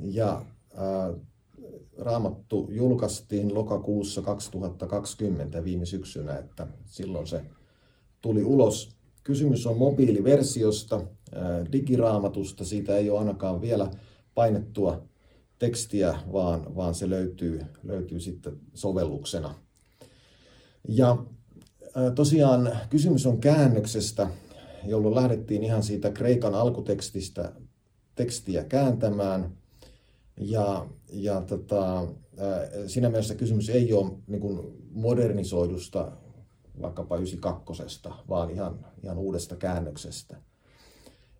ja ää, Raamattu julkaistiin lokakuussa 2020 viime syksynä, että silloin se tuli ulos. Kysymys on mobiiliversiosta, digiraamatusta. Siitä ei ole ainakaan vielä painettua tekstiä, vaan, vaan se löytyy, löytyy sitten sovelluksena. Ja tosiaan kysymys on käännöksestä, jolloin lähdettiin ihan siitä kreikan alkutekstistä tekstiä kääntämään. Ja, ja tota, siinä mielessä kysymys ei ole niin kuin modernisoidusta vaikkapa 92, vaan ihan, ihan uudesta käännöksestä.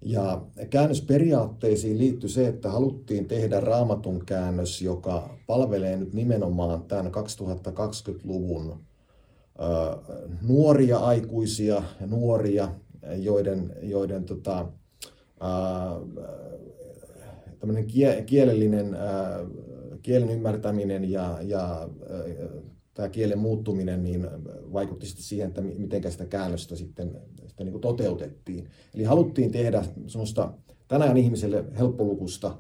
Ja käännösperiaatteisiin liittyy se, että haluttiin tehdä raamatun käännös, joka palvelee nyt nimenomaan tämän 2020-luvun nuoria aikuisia nuoria, joiden, joiden tota, kielellinen kielen ymmärtäminen ja, ja tämä kielen muuttuminen niin vaikutti sitten siihen, että miten sitä käännöstä sitten, sitten niin toteutettiin. Eli haluttiin tehdä semmoista tänään ihmiselle helppolukusta,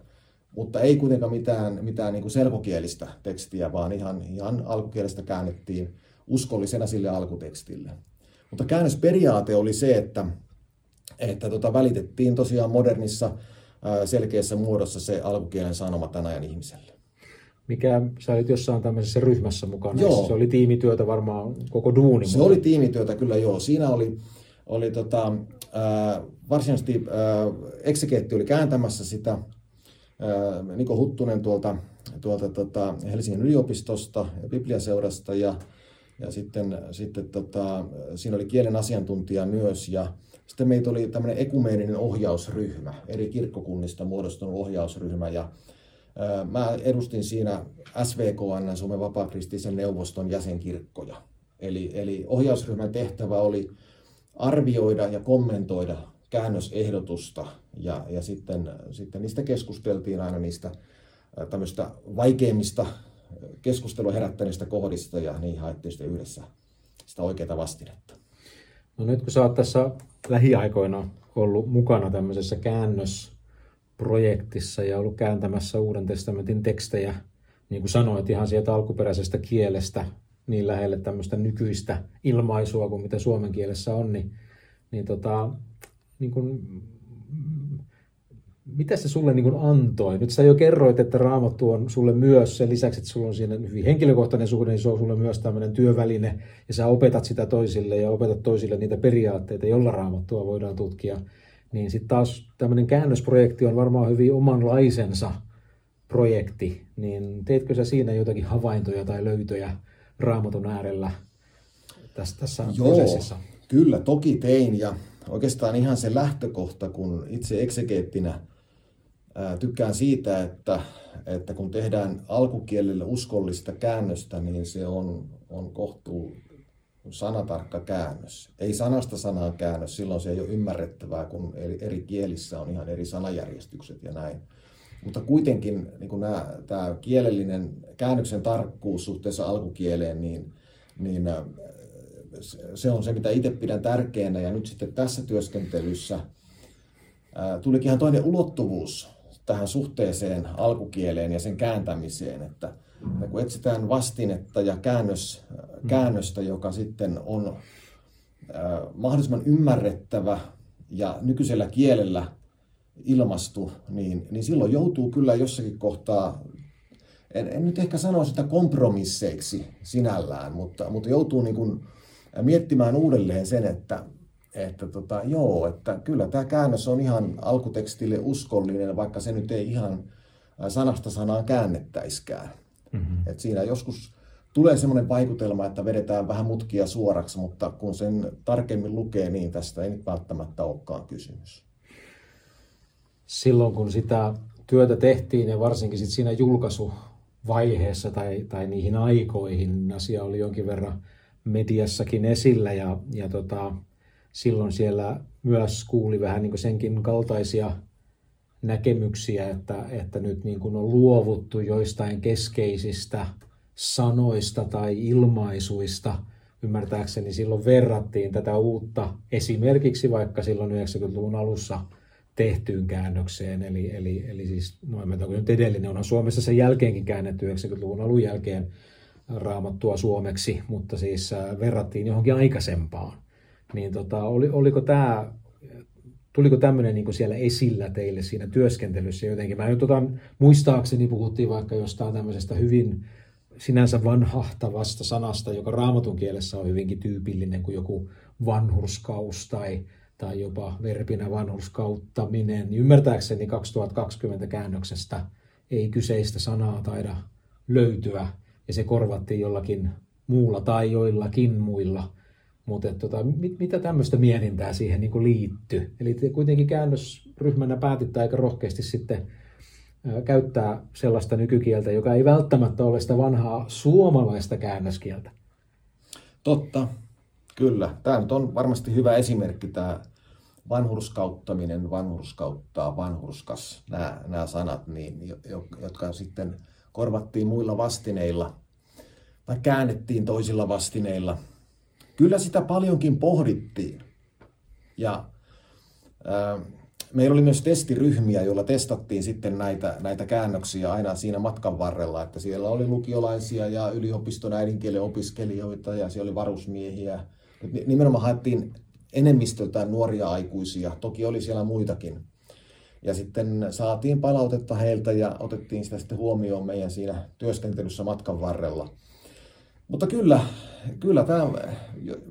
mutta ei kuitenkaan mitään, mitään niin selkokielistä tekstiä, vaan ihan, ihan alkukielestä käännettiin uskollisena sille alkutekstille. Mutta käännösperiaate oli se, että, että tota, välitettiin tosiaan modernissa selkeässä muodossa se alkukielen sanoma tänä ajan ihmiselle mikä sä olit jossain tämmöisessä ryhmässä mukana. Joo. Se oli tiimityötä varmaan koko duuni. Se oli tiimityötä kyllä joo. Siinä oli, oli tota, äh, varsinaisesti äh, Exegetti oli kääntämässä sitä. Äh, Niko Huttunen tuolta, tuolta tota Helsingin yliopistosta ja Bibliaseurasta ja, ja sitten, sitten tota, siinä oli kielen asiantuntija myös ja sitten meitä oli tämmöinen ekumeeninen ohjausryhmä, eri kirkkokunnista muodostunut ohjausryhmä ja Mä edustin siinä SVKN, Suomen vapaakristillisen neuvoston jäsenkirkkoja. Eli, eli ohjausryhmän tehtävä oli arvioida ja kommentoida käännösehdotusta ja, ja sitten, sitten niistä keskusteltiin aina niistä tämmöistä vaikeimmista keskustelua herättäneistä kohdista ja niin haettiin sitten yhdessä sitä oikeaa vastinetta. No nyt kun sä oot tässä lähiaikoina ollut mukana tämmöisessä käännös projektissa ja ollut kääntämässä Uuden testamentin tekstejä, niin kuin sanoit, ihan sieltä alkuperäisestä kielestä niin lähelle tämmöistä nykyistä ilmaisua kuin mitä suomen kielessä on, niin, niin, tota, niin kuin, mitä se sulle niin antoi? Nyt sä jo kerroit, että raamattu on sulle myös sen lisäksi, että sulla on siinä hyvin henkilökohtainen suhde, niin se on sulle myös tämmöinen työväline ja sä opetat sitä toisille ja opetat toisille niitä periaatteita, joilla raamattua voidaan tutkia niin sitten taas tämmöinen käännösprojekti on varmaan hyvin omanlaisensa projekti, niin teitkö sä siinä jotakin havaintoja tai löytöjä raamatun äärellä tässä, tässä Joo, prosessissa? kyllä, toki tein ja oikeastaan ihan se lähtökohta, kun itse eksegeettinä ää, tykkään siitä, että, että kun tehdään alkukielelle uskollista käännöstä, niin se on, on kohtuu sanatarkka käännös. Ei sanasta sanaan käännös, silloin se ei ole ymmärrettävää, kun eri, eri kielissä on ihan eri sanajärjestykset ja näin. Mutta kuitenkin niin nämä, tämä kielellinen käännöksen tarkkuus suhteessa alkukieleen, niin, niin se on se, mitä itse pidän tärkeänä. Ja nyt sitten tässä työskentelyssä tulikin ihan toinen ulottuvuus tähän suhteeseen alkukieleen ja sen kääntämiseen, että kun etsitään vastinetta ja käännös, mm. käännöstä, joka sitten on äh, mahdollisimman ymmärrettävä ja nykyisellä kielellä ilmastu, niin, niin silloin joutuu kyllä jossakin kohtaa, en, en nyt ehkä sano sitä kompromisseiksi sinällään, mutta, mutta joutuu niin kuin miettimään uudelleen sen, että, että tota, joo, että kyllä tämä käännös on ihan alkutekstille uskollinen, vaikka se nyt ei ihan sanasta sanaan käännettäiskään. Mm-hmm. Et siinä joskus tulee semmoinen vaikutelma, että vedetään vähän mutkia suoraksi, mutta kun sen tarkemmin lukee, niin tästä ei nyt välttämättä olekaan kysymys. Silloin kun sitä työtä tehtiin ja varsinkin sit siinä julkaisuvaiheessa tai, tai niihin aikoihin, asia oli jonkin verran mediassakin esillä ja, ja tota, silloin siellä myös kuuli vähän niin senkin kaltaisia näkemyksiä, että, että nyt niin kuin on luovuttu joistain keskeisistä sanoista tai ilmaisuista. Ymmärtääkseni silloin verrattiin tätä uutta esimerkiksi vaikka silloin 90-luvun alussa tehtyyn käännökseen. Eli, eli, eli siis, no en tiedä, nyt edellinen onhan Suomessa sen jälkeenkin käännetty 90-luvun alun jälkeen raamattua suomeksi, mutta siis äh, verrattiin johonkin aikaisempaan. Niin tota, oli, oliko tämä tuliko tämmöinen niin siellä esillä teille siinä työskentelyssä jotenkin? Mä nyt otan, muistaakseni puhuttiin vaikka jostain tämmöisestä hyvin sinänsä vanhahtavasta sanasta, joka raamatun kielessä on hyvinkin tyypillinen kuin joku vanhurskaus tai, tai jopa verpinä vanhurskauttaminen. Ymmärtääkseni 2020 käännöksestä ei kyseistä sanaa taida löytyä ja se korvattiin jollakin muulla tai joillakin muilla mutta tota, mit, mitä tämmöistä mietintää siihen niin liittyy? Eli te kuitenkin käännösryhmänä päätitte aika rohkeasti sitten käyttää sellaista nykykieltä, joka ei välttämättä ole sitä vanhaa suomalaista käännöskieltä. Totta, kyllä. Tämä nyt on varmasti hyvä esimerkki, tämä vanhurskauttaminen, vanhurskauttaa, vanhurskas, nämä, nämä sanat, niin, jotka sitten korvattiin muilla vastineilla tai käännettiin toisilla vastineilla – kyllä sitä paljonkin pohdittiin. Ja ää, meillä oli myös testiryhmiä, joilla testattiin sitten näitä, näitä käännöksiä aina siinä matkan varrella, että siellä oli lukiolaisia ja yliopiston äidinkielen opiskelijoita ja siellä oli varusmiehiä. Nimenomaan haettiin enemmistöltään nuoria aikuisia, toki oli siellä muitakin. Ja sitten saatiin palautetta heiltä ja otettiin sitä sitten huomioon meidän siinä työskentelyssä matkan varrella. Mutta kyllä, kyllä tämä,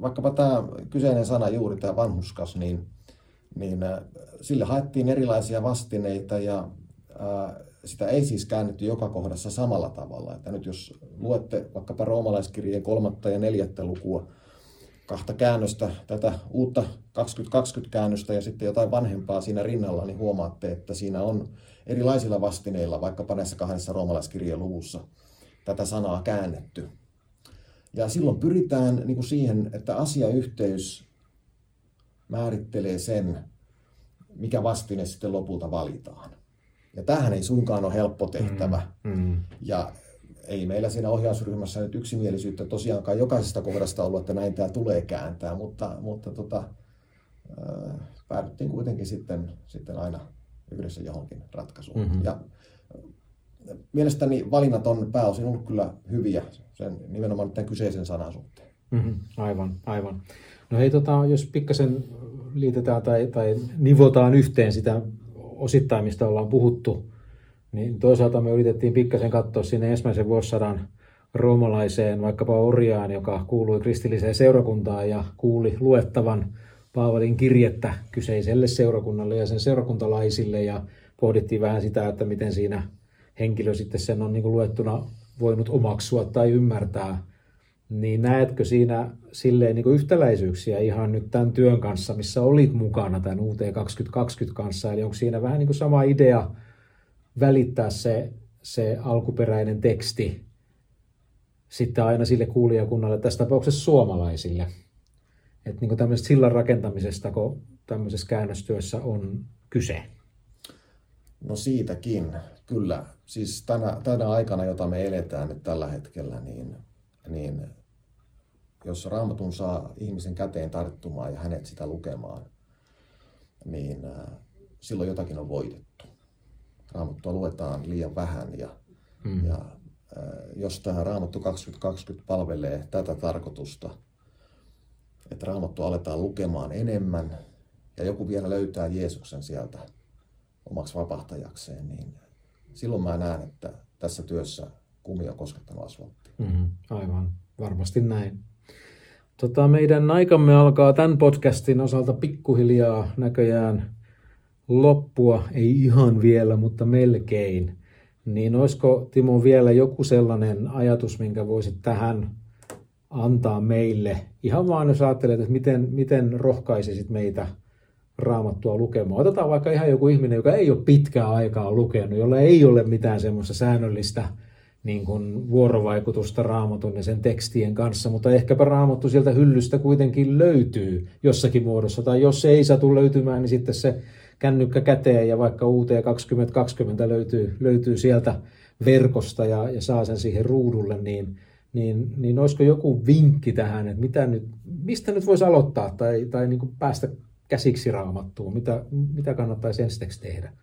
vaikkapa tämä kyseinen sana juuri, tämä vanhuskas, niin, niin äh, sille haettiin erilaisia vastineita ja ää, äh, sitä ei siis käännetty joka kohdassa samalla tavalla. Että nyt jos luette vaikkapa roomalaiskirjeen kolmatta ja neljättä lukua, kahta käännöstä, tätä uutta 2020-käännöstä ja sitten jotain vanhempaa siinä rinnalla, niin huomaatte, että siinä on erilaisilla vastineilla, vaikkapa näissä kahdessa roomalaiskirjeen luvussa, tätä sanaa käännetty. Ja silloin pyritään niin kuin siihen, että asiayhteys määrittelee sen, mikä vastine sitten lopulta valitaan. Ja tähän ei suinkaan ole helppo tehtävä. Mm, mm. Ja ei meillä siinä ohjausryhmässä nyt yksimielisyyttä tosiaankaan jokaisesta kohdasta ollut, että näin tämä tulee kääntää, mutta, mutta tota, äh, päädyttiin kuitenkin sitten, sitten aina yhdessä johonkin ratkaisuun. Mm-hmm. Ja mielestäni valinnat on pääosin ollut kyllä hyviä sen nimenomaan tämän kyseisen sanan suhteen. Mm-hmm, aivan, aivan. No hei, tota, jos pikkasen liitetään tai, tai nivotaan yhteen sitä osittain, mistä ollaan puhuttu, niin toisaalta me yritettiin pikkasen katsoa sinne ensimmäisen vuosisadan roomalaiseen, vaikkapa Orjaan, joka kuului kristilliseen seurakuntaan ja kuuli luettavan Paavalin kirjettä kyseiselle seurakunnalle ja sen seurakuntalaisille ja pohdittiin vähän sitä, että miten siinä henkilö sitten sen on niin kuin luettuna voinut omaksua tai ymmärtää, niin näetkö siinä silleen niin kuin yhtäläisyyksiä ihan nyt tämän työn kanssa, missä olit mukana tämän UT 2020 kanssa, eli onko siinä vähän niin kuin sama idea välittää se, se alkuperäinen teksti sitten aina sille kuulijakunnalle, tässä tapauksessa suomalaisille. Että niin tämmöisestä sillan rakentamisesta, kun tämmöisessä käännöstyössä on kyse. No siitäkin, kyllä. Siis tänä, tänä aikana, jota me eletään nyt tällä hetkellä, niin, niin jos raamatun saa ihmisen käteen tarttumaan ja hänet sitä lukemaan, niin äh, silloin jotakin on voitettu. Raamattua luetaan liian vähän ja, hmm. ja jos tämä Raamattu 2020 palvelee tätä tarkoitusta, että Raamattu aletaan lukemaan enemmän ja joku vielä löytää Jeesuksen sieltä omaksi vapahtajakseen, niin silloin mä näen, että tässä työssä kumi on koskettanut asfalttia. Mm-hmm, aivan, varmasti näin. Tota, meidän aikamme alkaa tämän podcastin osalta pikkuhiljaa näköjään loppua, ei ihan vielä, mutta melkein. Niin olisiko Timo vielä joku sellainen ajatus, minkä voisit tähän antaa meille? Ihan vaan jos ajattelet, että miten, miten rohkaisisit meitä raamattua lukemaan. Otetaan vaikka ihan joku ihminen, joka ei ole pitkää aikaa lukenut, jolla ei ole mitään semmoista säännöllistä niin kuin vuorovaikutusta raamatun ja sen tekstien kanssa, mutta ehkäpä raamattu sieltä hyllystä kuitenkin löytyy jossakin muodossa, tai jos se ei satu löytymään, niin sitten se kännykkä käteen ja vaikka UT 2020 löytyy, löytyy sieltä verkosta ja, ja saa sen siihen ruudulle, niin, niin, niin olisiko joku vinkki tähän, että mitä nyt, mistä nyt voisi aloittaa tai, tai niin kuin päästä käsiksi raamattuun, mitä, mitä kannattaisi ensiksi tehdä?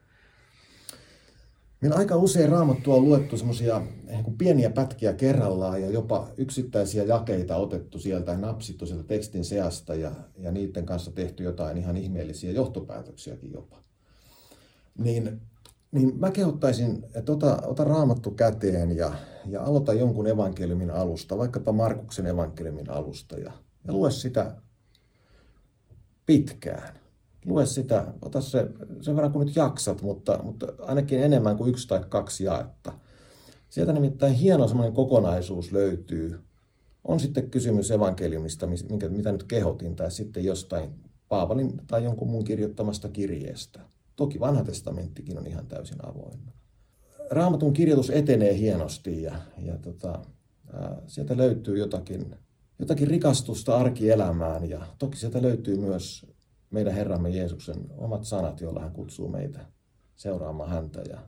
Meillä aika usein raamattua on luettu semmoisia pieniä pätkiä kerrallaan ja jopa yksittäisiä jakeita otettu sieltä ja napsittu sieltä tekstin seasta ja, ja niiden kanssa tehty jotain ihan ihmeellisiä johtopäätöksiäkin jopa. Niin, niin mä kehottaisin, että ota, ota raamattu käteen ja, ja aloita jonkun evankeliumin alusta, vaikkapa Markuksen evankeliumin alusta ja, ja lue sitä pitkään lue sitä, ota se sen verran kuin nyt jaksat, mutta, mutta ainakin enemmän kuin yksi tai kaksi jaetta. Sieltä nimittäin hieno semmoinen kokonaisuus löytyy. On sitten kysymys evankeliumista, minkä, mitä nyt kehotin, tai sitten jostain Paavalin tai jonkun muun kirjoittamasta kirjeestä. Toki vanha testamenttikin on ihan täysin avoinna. Raamatun kirjoitus etenee hienosti ja, ja tota, ää, sieltä löytyy jotakin, jotakin rikastusta arkielämään ja toki sieltä löytyy myös meidän Herramme Jeesuksen omat sanat, joilla hän kutsuu meitä seuraamaan häntä ja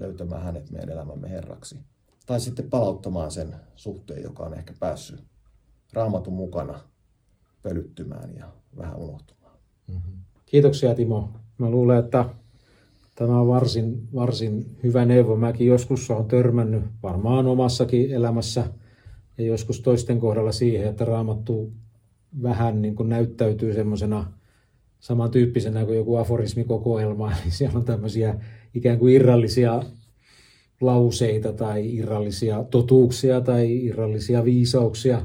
löytämään hänet meidän elämämme Herraksi. Tai sitten palauttamaan sen suhteen, joka on ehkä päässyt raamatun mukana pölyttymään ja vähän unohtumaan. Mm-hmm. Kiitoksia Timo. Mä luulen, että tämä on varsin, varsin hyvä neuvo. Mäkin joskus olen törmännyt varmaan omassakin elämässä ja joskus toisten kohdalla siihen, että raamattu vähän niin kuin näyttäytyy semmoisena samantyyppisenä kuin joku aforismikokoelma, niin siellä on tämmöisiä ikään kuin irrallisia lauseita tai irrallisia totuuksia tai irrallisia viisauksia.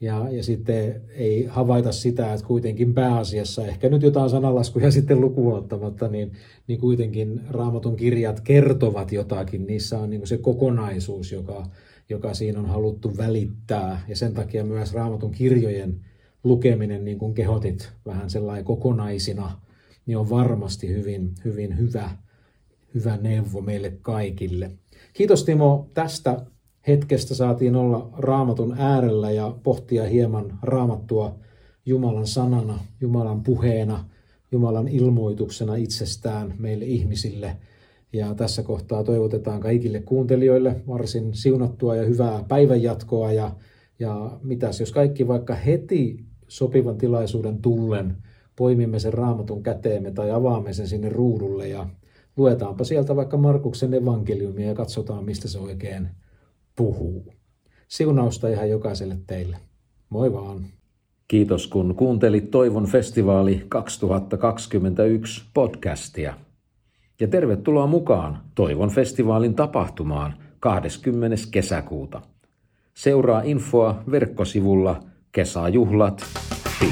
Ja, ja sitten ei havaita sitä, että kuitenkin pääasiassa, ehkä nyt jotain sanalaskuja sitten lukuun ottamatta, niin, niin kuitenkin raamatun kirjat kertovat jotakin. Niissä on niin se kokonaisuus, joka, joka siinä on haluttu välittää. Ja sen takia myös raamatun kirjojen lukeminen, niin kuin kehotit vähän sellainen kokonaisina, niin on varmasti hyvin, hyvin hyvä, hyvä neuvo meille kaikille. Kiitos Timo tästä hetkestä saatiin olla raamatun äärellä ja pohtia hieman raamattua Jumalan sanana, Jumalan puheena, Jumalan ilmoituksena itsestään meille ihmisille. Ja tässä kohtaa toivotetaan kaikille kuuntelijoille varsin siunattua ja hyvää päivänjatkoa. Ja, ja mitäs, jos kaikki vaikka heti sopivan tilaisuuden tullen poimimme sen raamatun käteemme tai avaamme sen sinne ruudulle ja luetaanpa sieltä vaikka Markuksen evankeliumia ja katsotaan, mistä se oikein puhuu. Siunausta ihan jokaiselle teille. Moi vaan. Kiitos kun kuuntelit Toivon festivaali 2021 podcastia. Ja tervetuloa mukaan Toivon festivaalin tapahtumaan 20. kesäkuuta. Seuraa infoa verkkosivulla kesäjuhlat.fi.